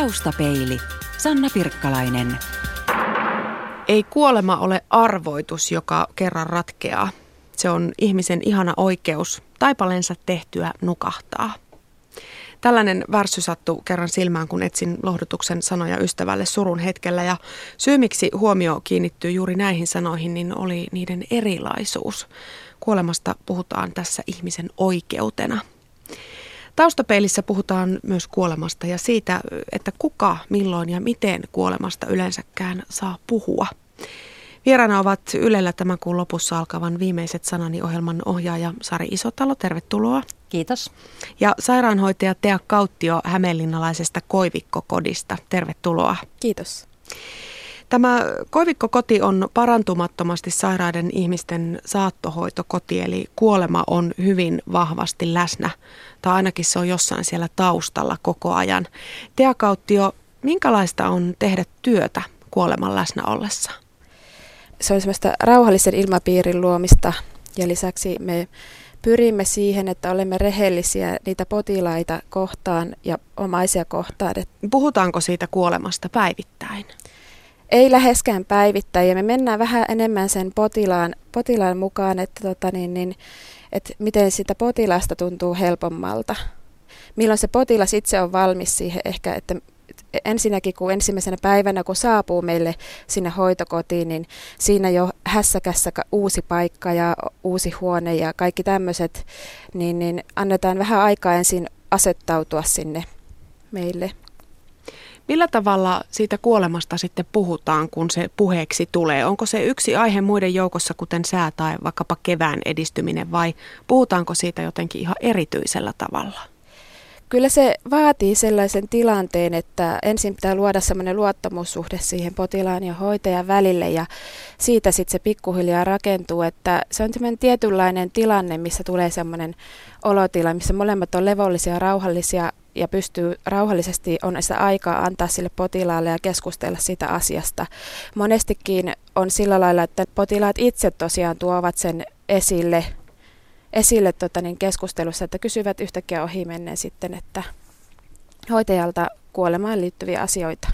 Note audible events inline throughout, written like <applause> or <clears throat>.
Taustapeili. Sanna Pirkkalainen. Ei kuolema ole arvoitus, joka kerran ratkeaa. Se on ihmisen ihana oikeus taipalensa tehtyä nukahtaa. Tällainen värssy sattui kerran silmään, kun etsin lohdutuksen sanoja ystävälle surun hetkellä. Ja syy, miksi huomio kiinnittyy juuri näihin sanoihin, niin oli niiden erilaisuus. Kuolemasta puhutaan tässä ihmisen oikeutena. Taustapeilissä puhutaan myös kuolemasta ja siitä, että kuka, milloin ja miten kuolemasta yleensäkään saa puhua. Vieraana ovat Ylellä tämän kuun lopussa alkavan Viimeiset sanani ohjelman ohjaaja Sari Isotalo. Tervetuloa. Kiitos. Ja sairaanhoitaja Tea Kauttio Hämeenlinnalaisesta Koivikko-kodista. Tervetuloa. Kiitos. Tämä Koivikko-koti on parantumattomasti sairaiden ihmisten saattohoitokoti, eli kuolema on hyvin vahvasti läsnä, tai ainakin se on jossain siellä taustalla koko ajan. Tea Kauttio, minkälaista on tehdä työtä kuoleman läsnä ollessa? Se on semmoista rauhallisen ilmapiirin luomista ja lisäksi me pyrimme siihen, että olemme rehellisiä niitä potilaita kohtaan ja omaisia kohtaan. Puhutaanko siitä kuolemasta päivittäin? Ei läheskään päivittäin ja me mennään vähän enemmän sen potilaan, potilaan mukaan, että, tota niin, niin, että miten sitä potilasta tuntuu helpommalta. Milloin se potilas itse on valmis siihen ehkä, että ensinnäkin kun ensimmäisenä päivänä, kun saapuu meille sinne hoitokotiin, niin siinä jo hässäkässä uusi paikka ja uusi huone ja kaikki tämmöiset, niin, niin annetaan vähän aikaa ensin asettautua sinne meille. Millä tavalla siitä kuolemasta sitten puhutaan, kun se puheeksi tulee? Onko se yksi aihe muiden joukossa, kuten sää tai vaikkapa kevään edistyminen, vai puhutaanko siitä jotenkin ihan erityisellä tavalla? Kyllä se vaatii sellaisen tilanteen, että ensin pitää luoda sellainen luottamussuhde siihen potilaan ja hoitajan välille ja siitä sitten se pikkuhiljaa rakentuu, että se on sellainen tietynlainen tilanne, missä tulee sellainen olotila, missä molemmat on levollisia ja rauhallisia ja pystyy rauhallisesti, on sitä aikaa antaa sille potilaalle ja keskustella siitä asiasta. Monestikin on sillä lailla, että potilaat itse tosiaan tuovat sen esille esille tota, niin keskustelussa, että kysyvät yhtäkkiä ohi menneen sitten, että hoitajalta kuolemaan liittyviä asioita.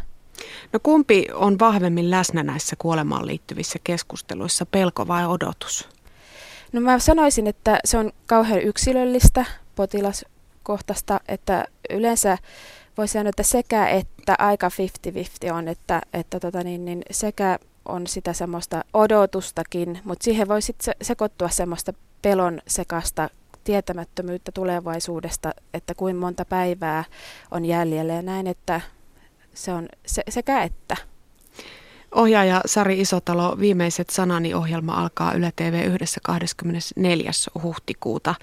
No kumpi on vahvemmin läsnä näissä kuolemaan liittyvissä keskusteluissa, pelko vai odotus? No mä sanoisin, että se on kauhean yksilöllistä potilaskohtaista, että yleensä voisi sanoa, että sekä että aika 50-50 on, että, että tota niin, niin sekä on sitä semmoista odotustakin, mutta siihen voi sitten sekoittua semmoista pelon sekasta tietämättömyyttä tulevaisuudesta, että kuin monta päivää on jäljellä ja näin, että se on se, sekä että. Ohjaaja Sari Isotalo, viimeiset sanani ohjelma alkaa Yle TV yhdessä 24. huhtikuuta.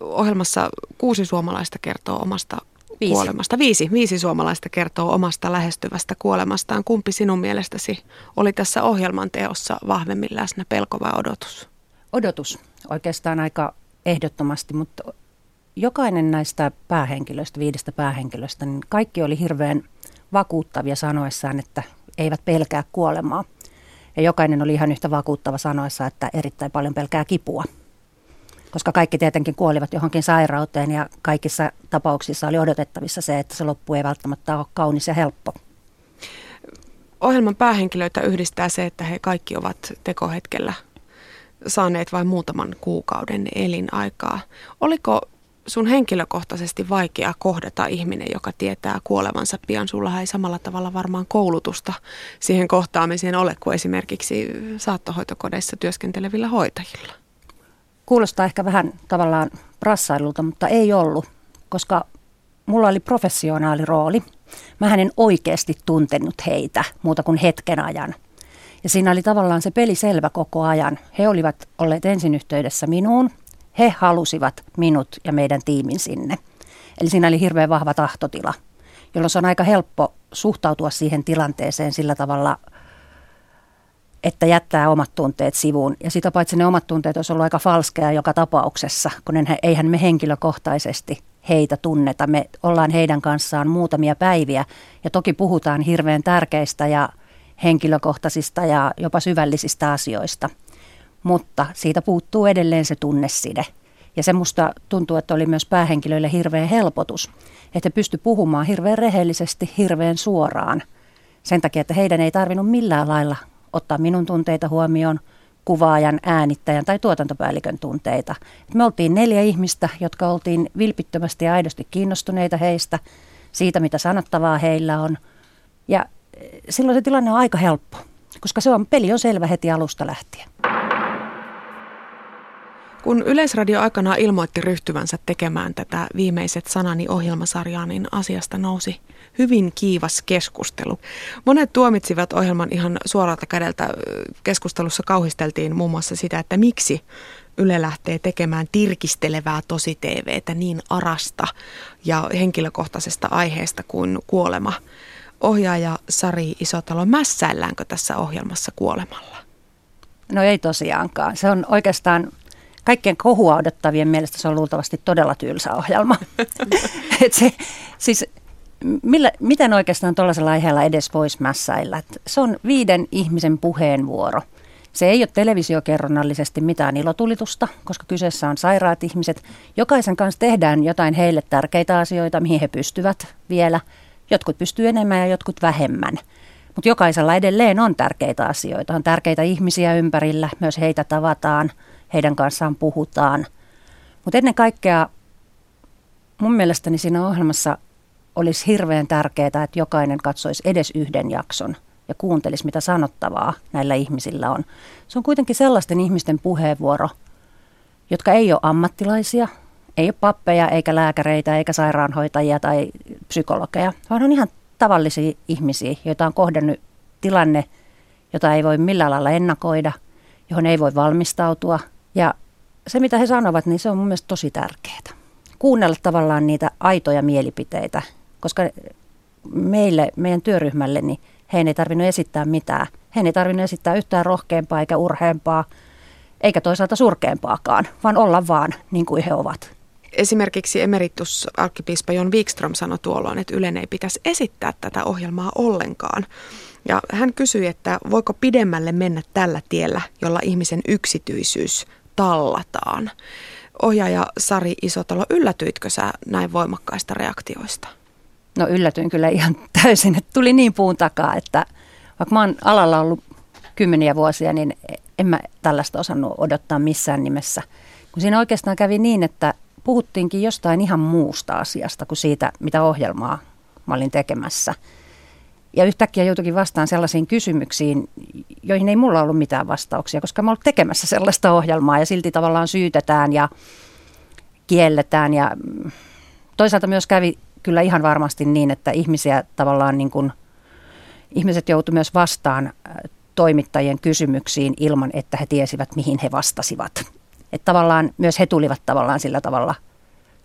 Ohjelmassa kuusi suomalaista kertoo omasta viisi. kuolemasta. Viisi, viisi suomalaista kertoo omasta lähestyvästä kuolemastaan. Kumpi sinun mielestäsi oli tässä ohjelman teossa vahvemmin läsnä, pelko vai odotus? Odotus oikeastaan aika ehdottomasti, mutta jokainen näistä päähenkilöistä, viidestä päähenkilöstä, niin kaikki oli hirveän vakuuttavia sanoessaan, että eivät pelkää kuolemaa. Ja jokainen oli ihan yhtä vakuuttava sanoessa, että erittäin paljon pelkää kipua. Koska kaikki tietenkin kuolivat johonkin sairauteen ja kaikissa tapauksissa oli odotettavissa se, että se loppu ei välttämättä ole kaunis ja helppo. Ohjelman päähenkilöitä yhdistää se, että he kaikki ovat tekohetkellä saaneet vain muutaman kuukauden elinaikaa. Oliko sun henkilökohtaisesti vaikea kohdata ihminen, joka tietää kuolevansa pian? Sulla ei samalla tavalla varmaan koulutusta siihen kohtaamiseen ole kuin esimerkiksi saattohoitokodeissa työskentelevillä hoitajilla. Kuulostaa ehkä vähän tavallaan rassailulta, mutta ei ollut, koska mulla oli professionaali rooli. Mä en oikeasti tuntenut heitä muuta kuin hetken ajan – ja siinä oli tavallaan se peli selvä koko ajan. He olivat olleet ensin yhteydessä minuun. He halusivat minut ja meidän tiimin sinne. Eli siinä oli hirveän vahva tahtotila, jolloin se on aika helppo suhtautua siihen tilanteeseen sillä tavalla, että jättää omat tunteet sivuun. Ja sitä paitsi ne omat tunteet olisi ollut aika falskeja joka tapauksessa, kun eihän me henkilökohtaisesti heitä tunneta. Me ollaan heidän kanssaan muutamia päiviä ja toki puhutaan hirveän tärkeistä ja henkilökohtaisista ja jopa syvällisistä asioista. Mutta siitä puuttuu edelleen se tunneside. Ja se musta tuntuu, että oli myös päähenkilöille hirveä helpotus, että he pysty puhumaan hirveän rehellisesti, hirveän suoraan. Sen takia, että heidän ei tarvinnut millään lailla ottaa minun tunteita huomioon, kuvaajan, äänittäjän tai tuotantopäällikön tunteita. Me oltiin neljä ihmistä, jotka oltiin vilpittömästi ja aidosti kiinnostuneita heistä, siitä mitä sanottavaa heillä on. Ja silloin se tilanne on aika helppo, koska se on, peli on selvä heti alusta lähtien. Kun Yleisradio aikana ilmoitti ryhtyvänsä tekemään tätä viimeiset sanani ohjelmasarjaa, niin asiasta nousi hyvin kiivas keskustelu. Monet tuomitsivat ohjelman ihan suoralta kädeltä. Keskustelussa kauhisteltiin muun muassa sitä, että miksi Yle lähtee tekemään tirkistelevää tosi TVtä niin arasta ja henkilökohtaisesta aiheesta kuin kuolema. Ohjaaja Sari Isotalo, mässäilläänkö tässä ohjelmassa kuolemalla? No ei tosiaankaan. Se on oikeastaan kaikkien kohua odottavien mielestä se on luultavasti todella tylsä ohjelma. <laughs> Et se, siis millä, miten oikeastaan tuollaisella aiheella edes voisi mässäillä? Et se on viiden ihmisen puheenvuoro. Se ei ole televisiokerronnallisesti mitään ilotulitusta, koska kyseessä on sairaat ihmiset. Jokaisen kanssa tehdään jotain heille tärkeitä asioita, mihin he pystyvät vielä. Jotkut pystyy enemmän ja jotkut vähemmän. Mutta jokaisella edelleen on tärkeitä asioita. On tärkeitä ihmisiä ympärillä, myös heitä tavataan – heidän kanssaan puhutaan. Mutta ennen kaikkea mun mielestäni siinä ohjelmassa olisi hirveän tärkeää, että jokainen katsoisi edes yhden jakson ja kuuntelisi, mitä sanottavaa näillä ihmisillä on. Se on kuitenkin sellaisten ihmisten puheenvuoro, jotka ei ole ammattilaisia, ei ole pappeja, eikä lääkäreitä, eikä sairaanhoitajia tai psykologeja, vaan on ihan tavallisia ihmisiä, joita on kohdannut tilanne, jota ei voi millään lailla ennakoida, johon ei voi valmistautua – ja se, mitä he sanovat, niin se on mun mielestä tosi tärkeää. Kuunnella tavallaan niitä aitoja mielipiteitä, koska meille, meidän työryhmälle, niin he ei tarvinnut esittää mitään. He ei tarvinnut esittää yhtään rohkeampaa eikä urheampaa, eikä toisaalta surkeampaakaan, vaan olla vaan niin kuin he ovat. Esimerkiksi emeritus arkkipiispa Jon Wikström sanoi tuolloin, että Ylen ei pitäisi esittää tätä ohjelmaa ollenkaan. Ja hän kysyi, että voiko pidemmälle mennä tällä tiellä, jolla ihmisen yksityisyys tallataan. Ohjaaja Sari Isotalo, yllätyitkö sä näin voimakkaista reaktioista? No yllätyin kyllä ihan <laughs> täysin, että tuli niin puun takaa, että vaikka mä oon alalla ollut kymmeniä vuosia, niin en mä tällaista osannut odottaa missään nimessä. Kun siinä oikeastaan kävi niin, että puhuttiinkin jostain ihan muusta asiasta kuin siitä, mitä ohjelmaa mä olin tekemässä – ja yhtäkkiä joutuikin vastaan sellaisiin kysymyksiin, joihin ei mulla ollut mitään vastauksia, koska mä olen tekemässä sellaista ohjelmaa ja silti tavallaan syytetään ja kielletään. Ja toisaalta myös kävi kyllä ihan varmasti niin, että ihmisiä tavallaan niin kuin, ihmiset joutu myös vastaan äh, toimittajien kysymyksiin ilman, että he tiesivät, mihin he vastasivat. Että tavallaan myös he tulivat tavallaan sillä tavalla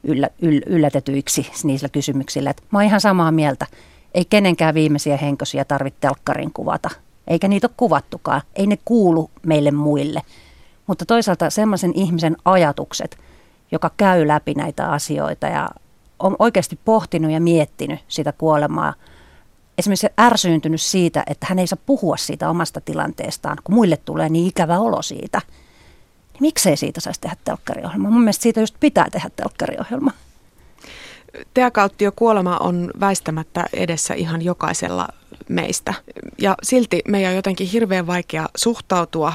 yllä, yll, yllätetyiksi niillä kysymyksillä. Että mä oon ihan samaa mieltä ei kenenkään viimeisiä henkosia tarvitse telkkarin kuvata, eikä niitä ole kuvattukaan. Ei ne kuulu meille muille. Mutta toisaalta semmoisen ihmisen ajatukset, joka käy läpi näitä asioita ja on oikeasti pohtinut ja miettinyt sitä kuolemaa, esimerkiksi ärsyyntynyt siitä, että hän ei saa puhua siitä omasta tilanteestaan, kun muille tulee niin ikävä olo siitä. Miksei siitä saisi tehdä telkkariohjelma? Mun mielestä siitä just pitää tehdä telkkariohjelma. Teakauttio kuolema on väistämättä edessä ihan jokaisella meistä. Ja silti meidän on jotenkin hirveän vaikea suhtautua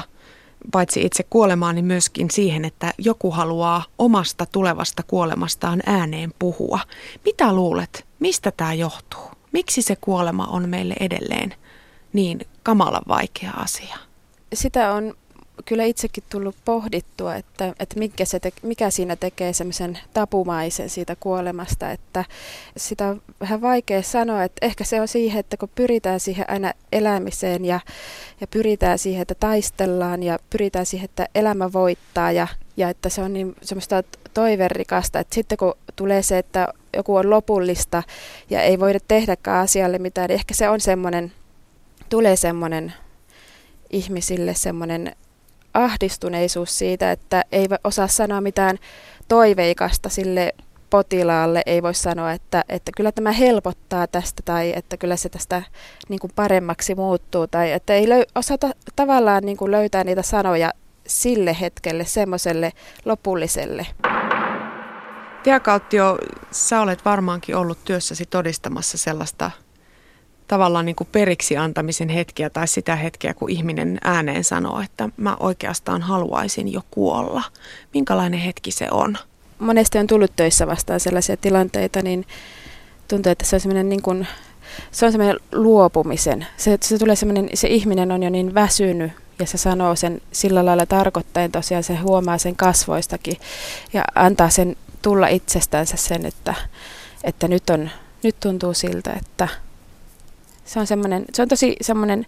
paitsi itse kuolemaan, niin myöskin siihen, että joku haluaa omasta tulevasta kuolemastaan ääneen puhua. Mitä luulet, mistä tämä johtuu? Miksi se kuolema on meille edelleen niin kamalan vaikea asia? Sitä on kyllä itsekin tullut pohdittua, että, että mikä, se te, mikä siinä tekee semmoisen tapumaisen siitä kuolemasta, että sitä on vähän vaikea sanoa, että ehkä se on siihen, että kun pyritään siihen aina elämiseen ja, ja pyritään siihen, että taistellaan ja pyritään siihen, että elämä voittaa ja, ja että se on niin semmoista toiverikasta, että sitten kun tulee se, että joku on lopullista ja ei voida tehdäkään asialle mitään, niin ehkä se on semmoinen, tulee semmoinen ihmisille semmoinen ahdistuneisuus siitä, että ei osaa sanoa mitään toiveikasta sille potilaalle, ei voi sanoa, että, että kyllä tämä helpottaa tästä tai että kyllä se tästä niin kuin paremmaksi muuttuu tai että ei löy, osata tavallaan niin kuin löytää niitä sanoja sille hetkelle, semmoiselle lopulliselle. Tiakauttio, sä olet varmaankin ollut työssäsi todistamassa sellaista tavallaan niin kuin periksi antamisen hetkiä tai sitä hetkeä, kun ihminen ääneen sanoo, että mä oikeastaan haluaisin jo kuolla. Minkälainen hetki se on? Monesti on tullut töissä vastaan sellaisia tilanteita, niin tuntuu, että se on semmoinen niin kuin, se on semmoinen luopumisen. Se, se, tulee semmoinen, se ihminen on jo niin väsynyt ja se sanoo sen sillä lailla tarkoittain tosiaan, se huomaa sen kasvoistakin ja antaa sen tulla itsestänsä sen, että, että nyt, on, nyt tuntuu siltä, että se on, semmoinen, se on tosi semmoinen,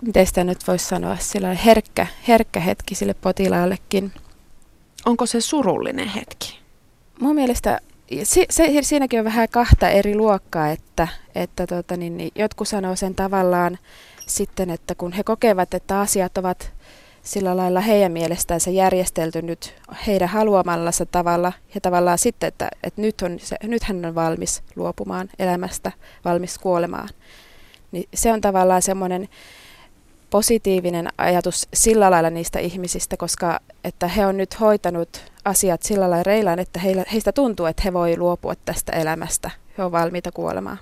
miten sitä nyt voisi sanoa, sillä herkkä, herkkä hetki sille potilaallekin. Onko se surullinen hetki? Mun mielestä se, se, siinäkin on vähän kahta eri luokkaa, että, että tota, niin, niin, jotkut sanoo sen tavallaan sitten, että kun he kokevat, että asiat ovat sillä lailla heidän mielestänsä järjestelty nyt heidän haluamallansa tavalla ja tavallaan sitten, että, että nyt, on se, nyt hän on valmis luopumaan elämästä, valmis kuolemaan. Niin se on tavallaan semmoinen positiivinen ajatus sillä lailla niistä ihmisistä, koska että he on nyt hoitanut asiat sillä lailla reilaan, että heillä, heistä tuntuu, että he voi luopua tästä elämästä. He on valmiita kuolemaan.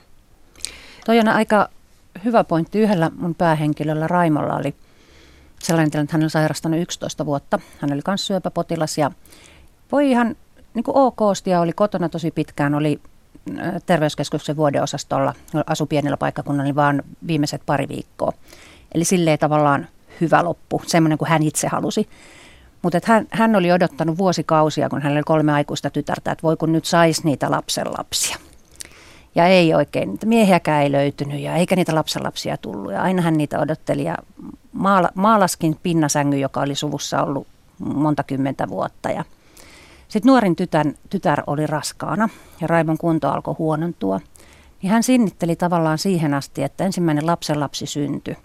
Toi on aika hyvä pointti. Yhdellä mun päähenkilöllä Raimolla oli sellainen tilanne, että hän oli sairastanut 11 vuotta. Hän oli myös syöpäpotilas ja voi ihan niin kuin okosti ja oli kotona tosi pitkään, oli terveyskeskuksen vuodeosastolla, asu pienellä paikkakunnalla, niin vaan viimeiset pari viikkoa. Eli silleen tavallaan hyvä loppu, semmoinen kuin hän itse halusi. Mutta hän, hän oli odottanut vuosikausia, kun hänellä oli kolme aikuista tytärtä, että voi kun nyt saisi niitä lapsenlapsia. Ja ei oikein, niitä miehiäkään ei löytynyt ja eikä niitä lapsenlapsia tullut. Ja aina hän niitä odotteli ja maala, maalaskin pinnasängy, joka oli suvussa ollut monta kymmentä vuotta. Ja sitten nuorin tytär, tytär oli raskaana ja Raimon kunto alkoi huonontua. Niin hän sinnitteli tavallaan siihen asti, että ensimmäinen lapsenlapsi syntyi.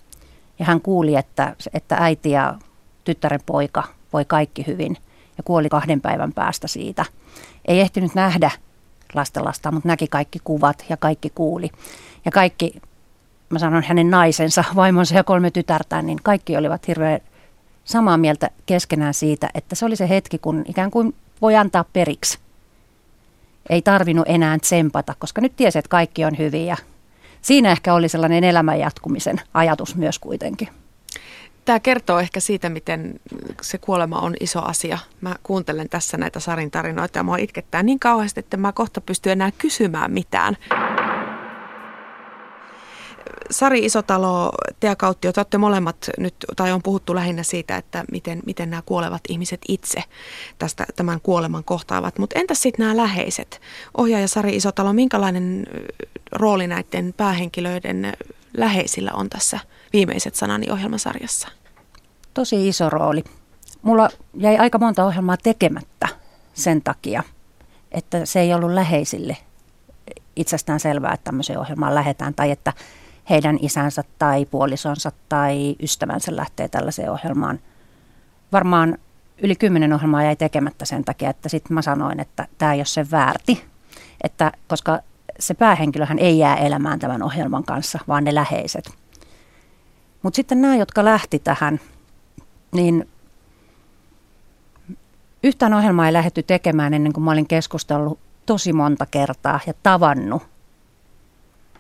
Ja hän kuuli, että, että äiti ja tyttären poika voi kaikki hyvin ja kuoli kahden päivän päästä siitä. Ei ehtinyt nähdä lastenlasta, mutta näki kaikki kuvat ja kaikki kuuli. Ja kaikki, mä sanon hänen naisensa, <laughs> vaimonsa ja kolme tytärtään, niin kaikki olivat hirveän samaa mieltä keskenään siitä, että se oli se hetki, kun ikään kuin voi antaa periksi. Ei tarvinnut enää tsempata, koska nyt tiesi, että kaikki on hyviä. Siinä ehkä oli sellainen elämän jatkumisen ajatus myös kuitenkin. Tämä kertoo ehkä siitä, miten se kuolema on iso asia. Mä kuuntelen tässä näitä Sarin tarinoita ja mua itkettää niin kauheasti, että mä kohta pysty enää kysymään mitään. Sari Isotalo, Tea Kauttio, te olette molemmat nyt, tai on puhuttu lähinnä siitä, että miten, miten nämä kuolevat ihmiset itse tästä, tämän kuoleman kohtaavat. Mutta entäs sitten nämä läheiset? Ohjaaja Sari Isotalo, minkälainen rooli näiden päähenkilöiden läheisillä on tässä viimeiset sanani ohjelmasarjassa? Tosi iso rooli. Mulla jäi aika monta ohjelmaa tekemättä sen takia, että se ei ollut läheisille itsestään selvää, että tämmöiseen ohjelmaan lähetään tai että heidän isänsä tai puolisonsa tai ystävänsä lähtee tällaiseen ohjelmaan. Varmaan yli kymmenen ohjelmaa jäi tekemättä sen takia, että sitten mä sanoin, että tämä ei ole sen väärti, että koska se päähenkilöhän ei jää elämään tämän ohjelman kanssa, vaan ne läheiset. Mutta sitten nämä, jotka lähti tähän, niin yhtään ohjelmaa ei lähdetty tekemään ennen kuin mä olin keskustellut tosi monta kertaa ja tavannut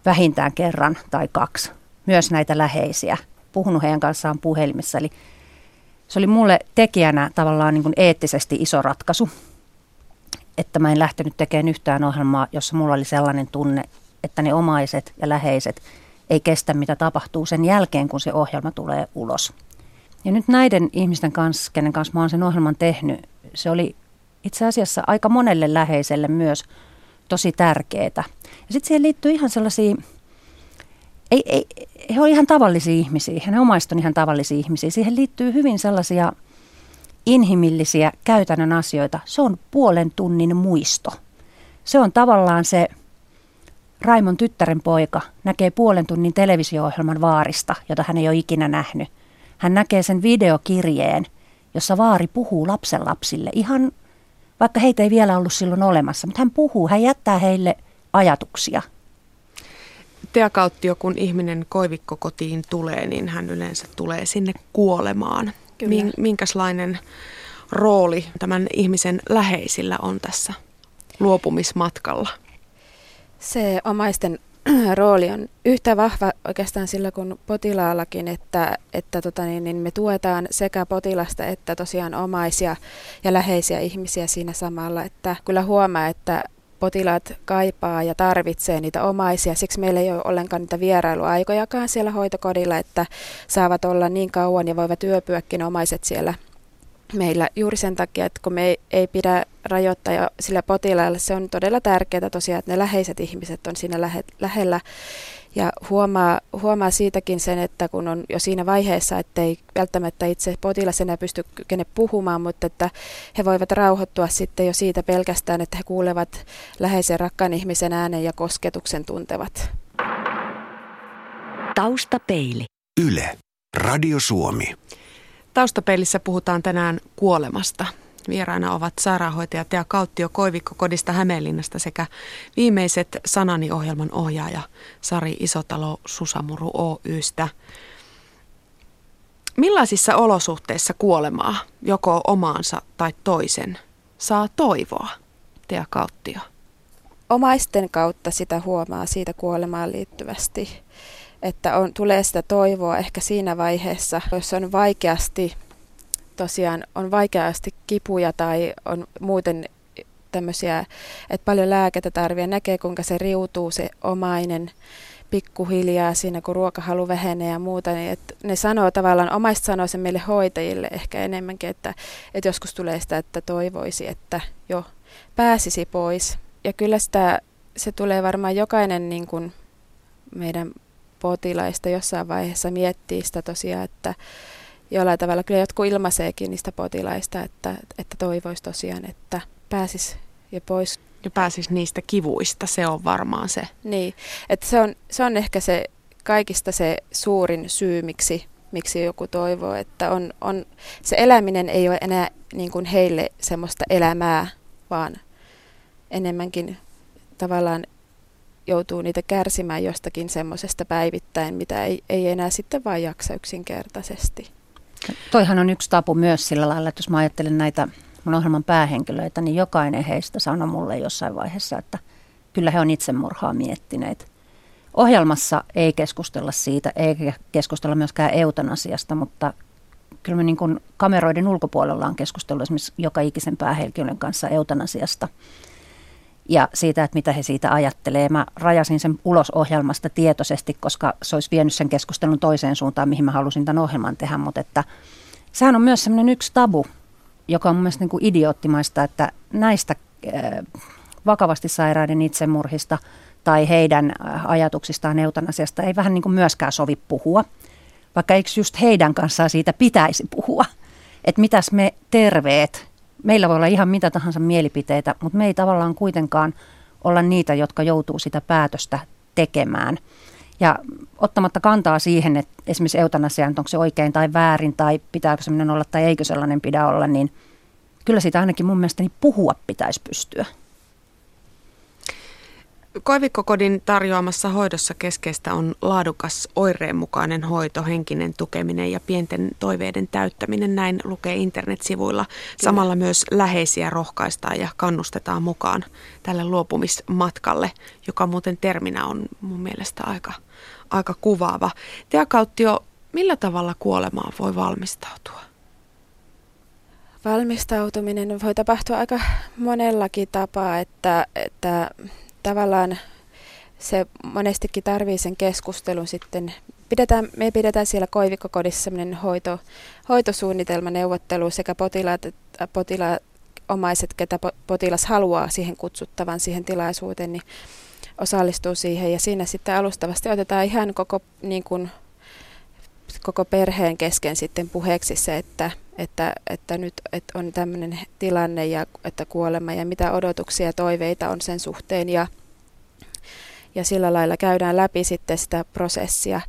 vähintään kerran tai kaksi myös näitä läheisiä, puhunut heidän kanssaan puhelimessa. Eli se oli mulle tekijänä tavallaan niin kuin eettisesti iso ratkaisu, että mä en lähtenyt tekemään yhtään ohjelmaa, jossa mulla oli sellainen tunne, että ne omaiset ja läheiset ei kestä, mitä tapahtuu sen jälkeen, kun se ohjelma tulee ulos. Ja nyt näiden ihmisten kanssa, kenen kanssa mä oon sen ohjelman tehnyt, se oli itse asiassa aika monelle läheiselle myös tosi tärkeää. Ja sitten siihen liittyy ihan sellaisia, ei, ei, he ovat ihan tavallisia ihmisiä, ne omaiset on ihan tavallisia ihmisiä. Siihen liittyy hyvin sellaisia inhimillisiä käytännön asioita. Se on puolen tunnin muisto. Se on tavallaan se Raimon tyttären poika näkee puolen tunnin televisio-ohjelman vaarista, jota hän ei ole ikinä nähnyt. Hän näkee sen videokirjeen, jossa vaari puhuu lapsenlapsille ihan, vaikka heitä ei vielä ollut silloin olemassa, mutta hän puhuu, hän jättää heille ajatuksia. Tea Kauttio, kun ihminen koivikko kotiin tulee, niin hän yleensä tulee sinne kuolemaan. Kyllä. Minkälainen rooli tämän ihmisen läheisillä on tässä luopumismatkalla? Se omaisten <clears throat> rooli on yhtä vahva oikeastaan sillä kuin potilaallakin, että, että tota niin, niin me tuetaan sekä potilasta että tosiaan omaisia ja läheisiä ihmisiä siinä samalla. Että kyllä huomaa, että potilaat kaipaa ja tarvitsee niitä omaisia. Siksi meillä ei ole ollenkaan niitä vierailuaikojakaan siellä hoitokodilla, että saavat olla niin kauan ja voivat yöpyäkin omaiset siellä meillä juuri sen takia, että kun me ei, ei pidä rajoittaa ja sillä potilaalla se on todella tärkeää tosiaan, että ne läheiset ihmiset on siinä lähe, lähellä ja huomaa, huomaa siitäkin sen, että kun on jo siinä vaiheessa, että ei välttämättä itse potilas enää pysty kene puhumaan, mutta että he voivat rauhoittua sitten jo siitä pelkästään, että he kuulevat läheisen rakkaan ihmisen äänen ja kosketuksen tuntevat. Taustapeili. Yle. Radio Suomi. Taustapeilissä puhutaan tänään kuolemasta. Vieraina ovat sairaanhoitaja Tea Kauttio Koivikko-kodista Hämeenlinnasta sekä viimeiset Sanani-ohjelman ohjaaja Sari Isotalo Susamuru Oystä. Millaisissa olosuhteissa kuolemaa, joko omaansa tai toisen, saa toivoa? Tea Kauttio. Omaisten kautta sitä huomaa siitä kuolemaan liittyvästi että on, tulee sitä toivoa ehkä siinä vaiheessa, jos on vaikeasti, tosiaan on vaikeasti kipuja tai on muuten tämmöisiä, että paljon lääkettä tarvitsee, näkee kuinka se riutuu se omainen pikkuhiljaa siinä, kun ruokahalu vähenee ja muuta, niin että ne sanoo tavallaan, omaista sanoo sen meille hoitajille ehkä enemmänkin, että, että joskus tulee sitä, että toivoisi, että jo pääsisi pois. Ja kyllä sitä, se tulee varmaan jokainen niin kuin meidän potilaista jossain vaiheessa miettii sitä tosiaan, että jollain tavalla kyllä jotkut ilmaiseekin niistä potilaista, että, että toivoisi tosiaan, että pääsis jo pois. Ja pääsis niistä kivuista, se on varmaan se. Niin, että se on, se on ehkä se kaikista se suurin syy, miksi, miksi joku toivoo, että on, on, se eläminen ei ole enää niin kuin heille semmoista elämää, vaan enemmänkin tavallaan joutuu niitä kärsimään jostakin semmoisesta päivittäin, mitä ei, ei enää sitten vain jaksa yksinkertaisesti. Toihan on yksi tapu myös sillä lailla, että jos mä ajattelen näitä mun ohjelman päähenkilöitä, niin jokainen heistä sanoi mulle jossain vaiheessa, että kyllä he on itsemurhaa miettineet. Ohjelmassa ei keskustella siitä, eikä keskustella myöskään eutanasiasta, mutta kyllä me niin kuin kameroiden ulkopuolella on keskustellut esimerkiksi joka ikisen päähenkilön kanssa eutanasiasta – ja siitä, että mitä he siitä ajattelee. Mä rajasin sen ulos ohjelmasta tietoisesti, koska se olisi vienyt sen keskustelun toiseen suuntaan, mihin mä halusin tämän ohjelman tehdä, mutta että sehän on myös sellainen yksi tabu, joka on mun mielestä niin kuin idioottimaista, että näistä äh, vakavasti sairaiden itsemurhista tai heidän äh, ajatuksistaan eutanasiasta ei vähän niin kuin myöskään sovi puhua, vaikka eikö just heidän kanssaan siitä pitäisi puhua, että mitäs me terveet meillä voi olla ihan mitä tahansa mielipiteitä, mutta me ei tavallaan kuitenkaan olla niitä, jotka joutuu sitä päätöstä tekemään. Ja ottamatta kantaa siihen, että esimerkiksi eutanasia, onko se oikein tai väärin, tai pitääkö sellainen olla tai eikö sellainen pidä olla, niin kyllä sitä ainakin mun mielestäni puhua pitäisi pystyä. Koivikkokodin tarjoamassa hoidossa keskeistä on laadukas oireenmukainen hoito, henkinen tukeminen ja pienten toiveiden täyttäminen. Näin lukee internetsivuilla. Samalla myös läheisiä rohkaistaan ja kannustetaan mukaan tälle luopumismatkalle, joka muuten terminä on mun mielestä aika, aika kuvaava. Tea Kauttio, millä tavalla kuolemaan voi valmistautua? Valmistautuminen voi tapahtua aika monellakin tapaa, että, että tavallaan se monestikin tarvii sen keskustelun sitten. Pidetään, me pidetään siellä Koivikkokodissa sellainen hoito, hoitosuunnitelma, neuvottelu sekä potilaat potilaat, omaiset, ketä potilas haluaa siihen kutsuttavan siihen tilaisuuteen, niin osallistuu siihen. Ja siinä sitten alustavasti otetaan ihan koko, niin kuin, koko perheen kesken sitten puheeksi se, että, että, että nyt että on tämmöinen tilanne ja että kuolema ja mitä odotuksia ja toiveita on sen suhteen ja, ja sillä lailla käydään läpi sitten sitä prosessia.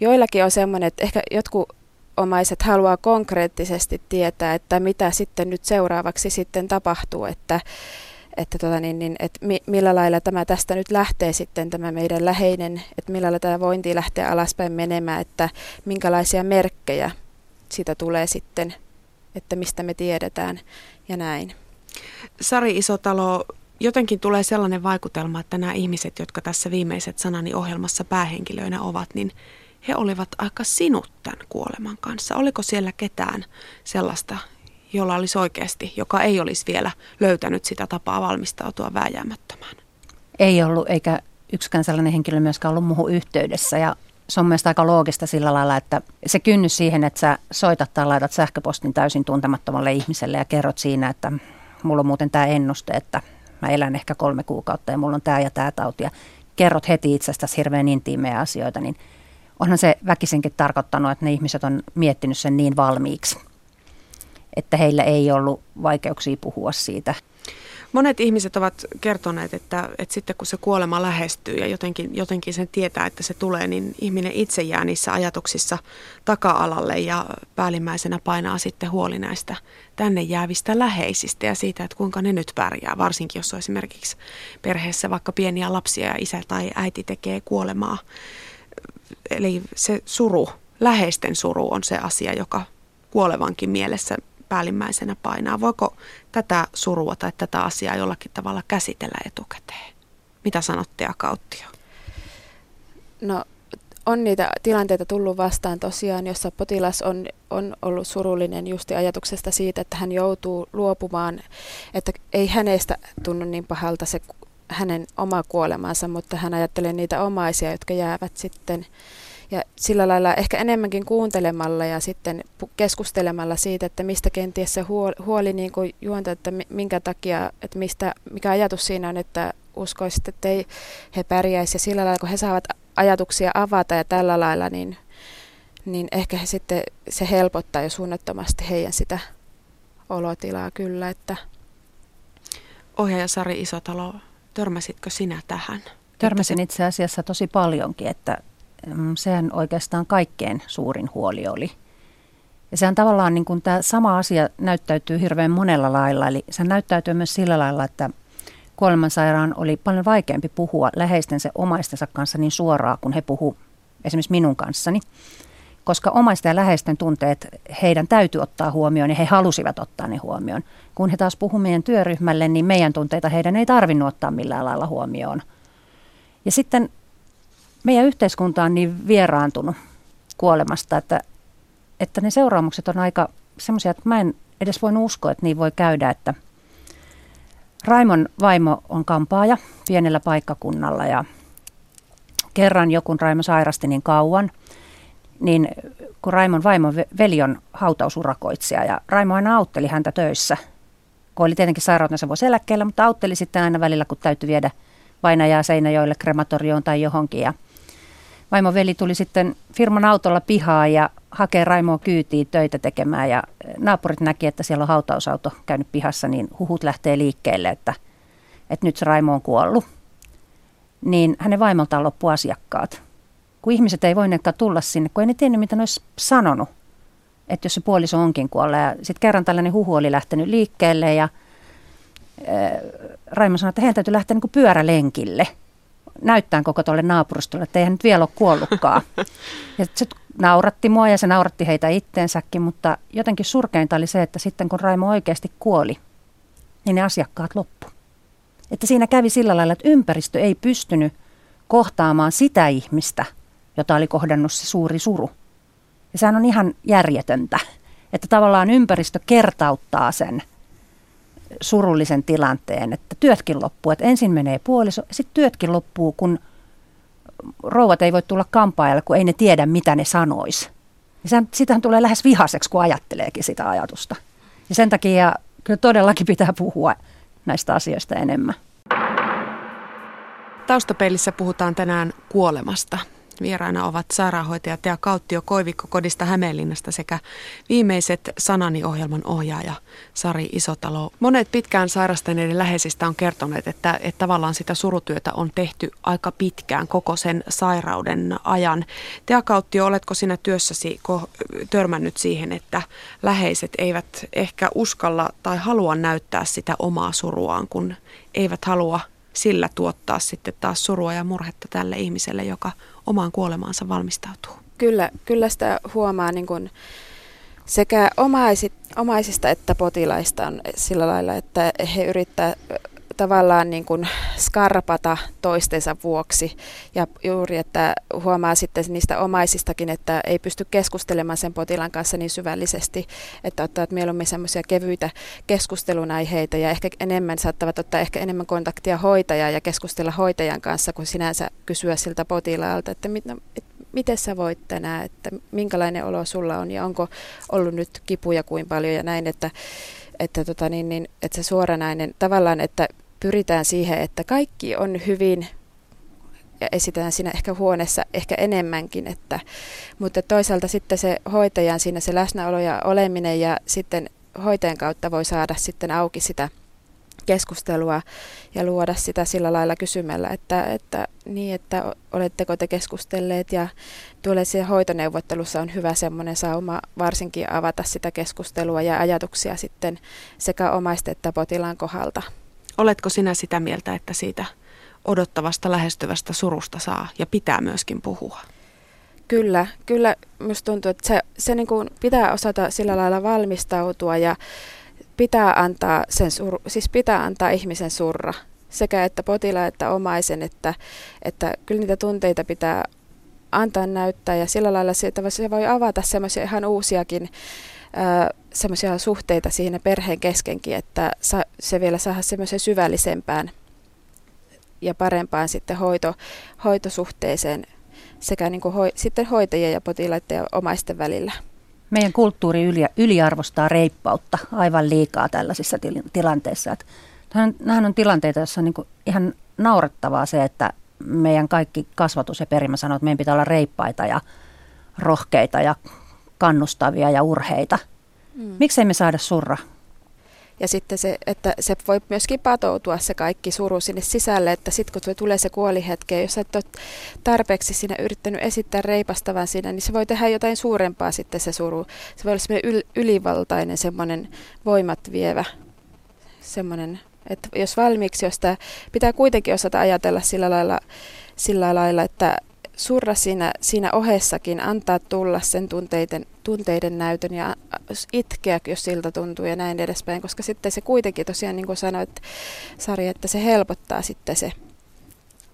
Joillakin on semmoinen, että ehkä jotkut omaiset haluaa konkreettisesti tietää, että mitä sitten nyt seuraavaksi sitten tapahtuu, että, että, tota niin, niin, että mi, millä lailla tämä tästä nyt lähtee sitten tämä meidän läheinen, että millä lailla tämä vointi lähtee alaspäin menemään, että minkälaisia merkkejä siitä tulee sitten että mistä me tiedetään ja näin. Sari Isotalo, jotenkin tulee sellainen vaikutelma, että nämä ihmiset, jotka tässä viimeiset sanani ohjelmassa päähenkilöinä ovat, niin he olivat aika sinut tämän kuoleman kanssa. Oliko siellä ketään sellaista, jolla olisi oikeasti, joka ei olisi vielä löytänyt sitä tapaa valmistautua vääjäämättömään? Ei ollut, eikä yksikään sellainen henkilö myöskään ollut muuhun yhteydessä. Ja se on mielestäni aika loogista sillä lailla, että se kynnys siihen, että sä soitat tai laitat sähköpostin täysin tuntemattomalle ihmiselle ja kerrot siinä, että mulla on muuten tämä ennuste, että mä elän ehkä kolme kuukautta ja mulla on tämä ja tämä tauti ja kerrot heti itsestäsi hirveän intiimejä asioita, niin onhan se väkisinkin tarkoittanut, että ne ihmiset on miettinyt sen niin valmiiksi, että heillä ei ollut vaikeuksia puhua siitä. Monet ihmiset ovat kertoneet, että, että sitten kun se kuolema lähestyy ja jotenkin, jotenkin sen tietää, että se tulee, niin ihminen itse jää niissä ajatuksissa taka-alalle ja päällimmäisenä painaa sitten huoli näistä tänne jäävistä läheisistä ja siitä, että kuinka ne nyt pärjää, varsinkin jos on esimerkiksi perheessä vaikka pieniä lapsia ja isä tai äiti tekee kuolemaa. Eli se suru, läheisten suru on se asia, joka kuolevankin mielessä päällimmäisenä painaa. Voiko tätä surua tai tätä asiaa jollakin tavalla käsitellä etukäteen? Mitä sanotte Akauttio? No on niitä tilanteita tullut vastaan tosiaan, jossa potilas on, on ollut surullinen justi ajatuksesta siitä, että hän joutuu luopumaan, että ei hänestä tunnu niin pahalta se hänen oma kuolemansa, mutta hän ajattelee niitä omaisia, jotka jäävät sitten ja sillä lailla ehkä enemmänkin kuuntelemalla ja sitten keskustelemalla siitä, että mistä kenties se huoli, huoli niin kuin juonta, että minkä takia, että mistä, mikä ajatus siinä on, että uskoisit, että ei he pärjäisi. Ja sillä lailla, kun he saavat ajatuksia avata ja tällä lailla, niin, niin ehkä he sitten se helpottaa jo suunnattomasti heidän sitä olotilaa kyllä. Että. Ohjaaja Sari Isotalo, törmäsitkö sinä tähän? Törmäsin itse asiassa tosi paljonkin, että sehän oikeastaan kaikkein suurin huoli oli. Ja sehän tavallaan niin kuin tämä sama asia näyttäytyy hirveän monella lailla. Eli se näyttäytyy myös sillä lailla, että kuolemansairaan oli paljon vaikeampi puhua läheistensä omaistensa kanssa niin suoraan, kun he puhu esimerkiksi minun kanssani. Koska omaisten ja läheisten tunteet heidän täytyy ottaa huomioon ja he halusivat ottaa ne huomioon. Kun he taas puhuvat meidän työryhmälle, niin meidän tunteita heidän ei tarvinnut ottaa millään lailla huomioon. Ja sitten meidän yhteiskunta on niin vieraantunut kuolemasta, että, että ne seuraamukset on aika semmoisia, että mä en edes voinut uskoa, että niin voi käydä, että Raimon vaimo on kampaaja pienellä paikkakunnalla ja kerran joku Raimo sairasti niin kauan, niin kun Raimon vaimon veli on hautausurakoitsija ja Raimo aina autteli häntä töissä, kun oli tietenkin sairautensa vuosi eläkkeellä, mutta autteli sitten aina välillä, kun täytyy viedä vainajaa Seinäjoelle krematorioon tai johonkin. Ja vaimon veli tuli sitten firman autolla pihaa ja hakee Raimoa kyytiin töitä tekemään ja naapurit näki, että siellä on hautausauto käynyt pihassa, niin huhut lähtee liikkeelle, että, että nyt se Raimo on kuollut. Niin hänen vaimoltaan loppu asiakkaat. Kun ihmiset ei voineetkaan tulla sinne, kun ei ne tiennyt, mitä ne olisi sanonut, että jos se puoliso onkin kuollut. Ja sitten kerran tällainen huhu oli lähtenyt liikkeelle ja Raimo sanoi, että heidän täytyy lähteä niin pyörälenkille – näyttää koko tuolle naapuristolle, että eihän nyt vielä ole kuollutkaan. <laughs> Ja se nauratti mua ja se nauratti heitä itteensäkin, mutta jotenkin surkeinta oli se, että sitten kun Raimo oikeasti kuoli, niin ne asiakkaat loppu. Että siinä kävi sillä lailla, että ympäristö ei pystynyt kohtaamaan sitä ihmistä, jota oli kohdannut se suuri suru. Ja sehän on ihan järjetöntä, että tavallaan ympäristö kertauttaa sen – surullisen tilanteen, että työtkin loppuu. Että ensin menee puoliso sitten työtkin loppuu, kun rouvat ei voi tulla kampaajalle, kun ei ne tiedä, mitä ne sanois. Sitähän tulee lähes vihaseksi, kun ajatteleekin sitä ajatusta. Ja sen takia kyllä todellakin pitää puhua näistä asioista enemmän. Taustapeilissä puhutaan tänään kuolemasta. Vieraina ovat sairaanhoitaja Tea Kauttio Koivikko Kodista Hämeenlinnasta sekä viimeiset Sanani-ohjelman ohjaaja Sari Isotalo. Monet pitkään sairastaneiden läheisistä on kertoneet, että, että tavallaan sitä surutyötä on tehty aika pitkään koko sen sairauden ajan. Tea Kauttio, oletko sinä työssäsi törmännyt siihen, että läheiset eivät ehkä uskalla tai halua näyttää sitä omaa suruaan, kun eivät halua sillä tuottaa sitten taas surua ja murhetta tälle ihmiselle, joka omaan kuolemaansa valmistautuu. Kyllä, kyllä sitä huomaa niin kuin sekä omaisit, omaisista että potilaista on sillä lailla, että he yrittää tavallaan niin kuin skarpata toistensa vuoksi. Ja juuri, että huomaa sitten niistä omaisistakin, että ei pysty keskustelemaan sen potilaan kanssa niin syvällisesti, että ottaa mieluummin semmoisia kevyitä keskustelun aiheita ja ehkä enemmän saattavat ottaa ehkä enemmän kontaktia hoitajaa ja keskustella hoitajan kanssa, kuin sinänsä kysyä siltä potilaalta, että mit, no, et, miten sä voit tänään, että minkälainen olo sulla on ja onko ollut nyt kipuja kuin paljon ja näin, että että, tota, niin, niin, että se suoranainen tavallaan, että pyritään siihen, että kaikki on hyvin ja esitetään siinä ehkä huoneessa ehkä enemmänkin, että, mutta toisaalta sitten se hoitajan siinä se läsnäolo ja oleminen ja sitten hoitajan kautta voi saada sitten auki sitä keskustelua ja luoda sitä sillä lailla kysymällä, että, että, niin, että oletteko te keskustelleet ja tuollaisessa hoitoneuvottelussa on hyvä semmoinen sauma varsinkin avata sitä keskustelua ja ajatuksia sitten sekä omaisten että potilaan kohdalta. Oletko sinä sitä mieltä, että siitä odottavasta lähestyvästä surusta saa ja pitää myöskin puhua? Kyllä, kyllä minusta tuntuu, että se, se niin kuin pitää osata sillä lailla valmistautua ja pitää antaa, sen sur, siis pitää antaa ihmisen surra sekä että potilaan että omaisen, että, että kyllä niitä tunteita pitää antaa näyttää ja sillä lailla siitä se voi avata semmoisia ihan uusiakin semmoisia suhteita siinä perheen keskenkin, että sa, se vielä saa semmoisen syvällisempään ja parempaan sitten hoito, hoitosuhteeseen sekä niin kuin hoi, sitten hoitajien ja potilaiden ja omaisten välillä. Meidän kulttuuri yli, yliarvostaa reippautta aivan liikaa tällaisissa til- tilanteissa. Että nämähän on tilanteita, joissa on niin ihan naurettavaa se, että meidän kaikki kasvatus ja perimä sanoo, että meidän pitää olla reippaita ja rohkeita ja kannustavia ja urheita. Mm. Miksei me saada surra? Ja sitten se, että se voi myöskin patoutua se kaikki suru sinne sisälle, että sitten kun tulee se kuolihetke, jos et ole tarpeeksi siinä yrittänyt esittää reipastavan siinä, niin se voi tehdä jotain suurempaa sitten se suru. Se voi olla semmoinen yl- ylivaltainen semmoinen voimat vievä semmoinen, että jos valmiiksi, jos tämä pitää kuitenkin osata ajatella sillä lailla, sillä lailla että surra siinä, siinä ohessakin, antaa tulla sen tunteiden, tunteiden näytön ja itkeä, jos siltä tuntuu ja näin edespäin, koska sitten se kuitenkin tosiaan, niin kuin sanoit Sari, että se helpottaa sitten se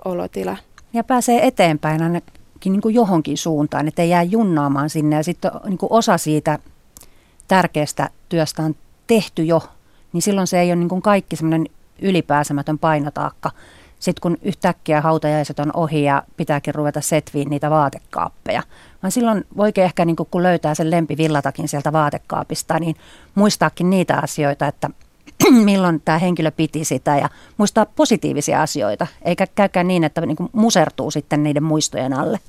olotila. Ja pääsee eteenpäin ainakin niin kuin johonkin suuntaan, että ei jää junnaamaan sinne ja sitten niin kuin osa siitä tärkeästä työstä on tehty jo, niin silloin se ei ole niin kuin kaikki semmoinen ylipääsemätön painotaakka, sitten kun yhtäkkiä hautajaiset on ohi ja pitääkin ruveta setviin niitä vaatekaappeja. Vaan silloin voikin ehkä, niin kun löytää sen lempivillatakin sieltä vaatekaapista, niin muistaakin niitä asioita, että <clears throat> milloin tämä henkilö piti sitä ja muistaa positiivisia asioita, eikä käykään niin, että niin musertuu sitten niiden muistojen alle.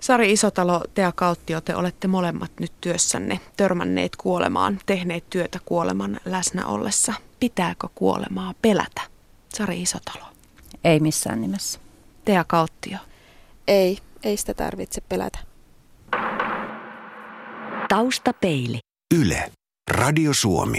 Sari Isotalo, Tea Kauttio, te olette molemmat nyt työssänne törmänneet kuolemaan, tehneet työtä kuoleman läsnä ollessa. Pitääkö kuolemaa pelätä? Sari Isotalo. Ei missään nimessä. Tea Kauttio. Ei, ei sitä tarvitse pelätä. Taustapeili. Yle. Radio Suomi.